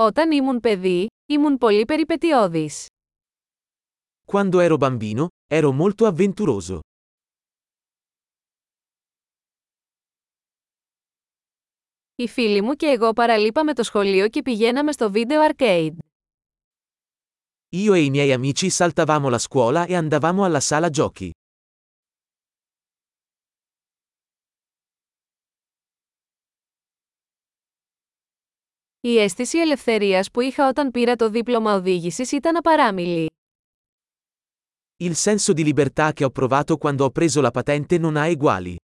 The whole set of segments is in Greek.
Όταν ήμουν παιδί, ήμουν πολύ περιπετειώδης. Quando ero bambino, ero molto avventuroso. Οι φίλοι μου και εγώ παραλείπαμε το σχολείο και πηγαίναμε στο βίντεο arcade. Io e i miei amici saltavamo la scuola e andavamo alla sala giochi. Η αίσθηση ελευθερίας που είχα όταν πήρα το δίπλωμα οδήγησης ήταν απαράμιλη. Il senso di libertà che ho provato quando ho preso la patente non ha eguali.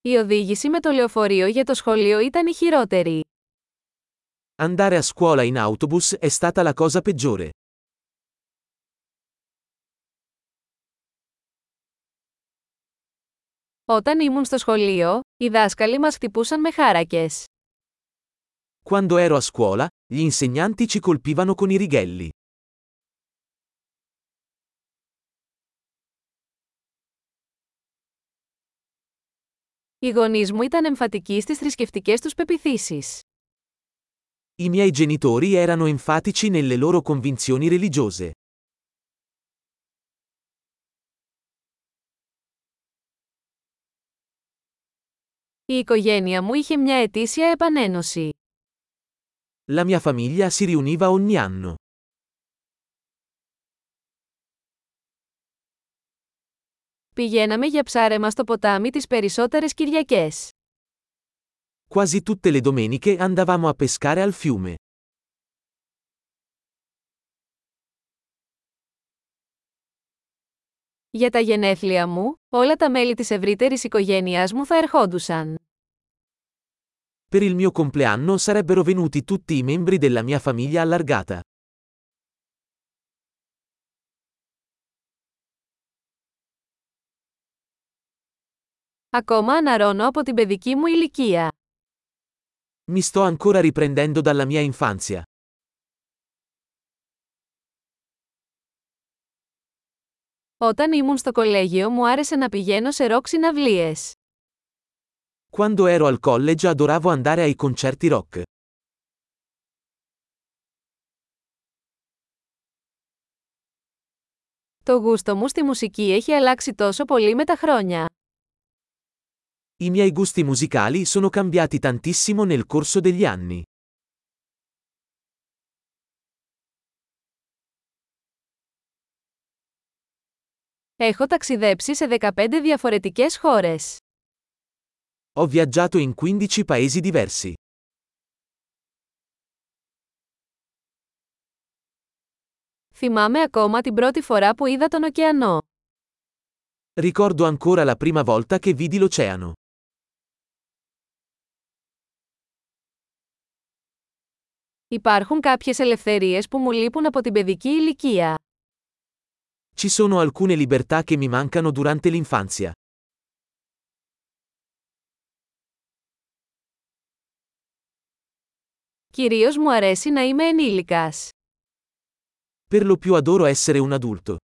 Η οδήγηση με το λεωφορείο για το σχολείο ήταν η χειρότερη. Andare a scuola in autobus è stata la cosa peggiore. Όταν ήμουν στο σχολείο, οι δάσκαλοι μας χτυπούσαν με χάρακες. Quando ero a scuola, gli insegnanti ci colpivano con i righelli. Οι γονείς μου ήταν εμφατικοί στις θρησκευτικές τους πεπιθήσεις. I miei genitori erano enfatici nelle loro convinzioni religiose. Η οικογένεια μου είχε μια ετήσια επανένωση. La mia famiglia si riuniva ogni anno. Πηγαίναμε για ψάρεμα στο ποτάμι τις περισσότερες Κυριακές. Quasi tutte le domeniche andavamo a pescare al fiume. Για τα γενέθλια μου, όλα τα μέλη της ευρύτερης οικογένειάς μου θα ερχόντουσαν. Per il mio compleanno sarebbero venuti tutti i membri della mia famiglia allargata. Ακόμα αναρώνω από την παιδική μου ηλικία. Mi sto ancora riprendendo dalla mia infanzia. Όταν ήμουν στο κολέγιο μου άρεσε να πηγαίνω σε ροκ συναυλίες. Quando ero al college adoravo andare ai concerti rock. Το γούστο μου στη μουσική έχει αλλάξει τόσο πολύ με τα χρόνια. I miei gusti musicali sono cambiati tantissimo nel corso degli anni. Έχω ταξιδέψει σε 15 διαφορετικές χώρες. Ho viaggiato in 15 paesi diversi. Θυμάμαι ακόμα την πρώτη φορά που είδα τον ωκεανό. Ricordo ancora la prima volta che vidi l'oceano. Υπάρχουν κάποιες ελευθερίες που μου λείπουν από την παιδική ηλικία. Ci sono alcune libertà che mi mancano durante l'infanzia. Κυρίως μου αρέσει να είμαι ενήλικας. Per lo più adoro essere un adulto.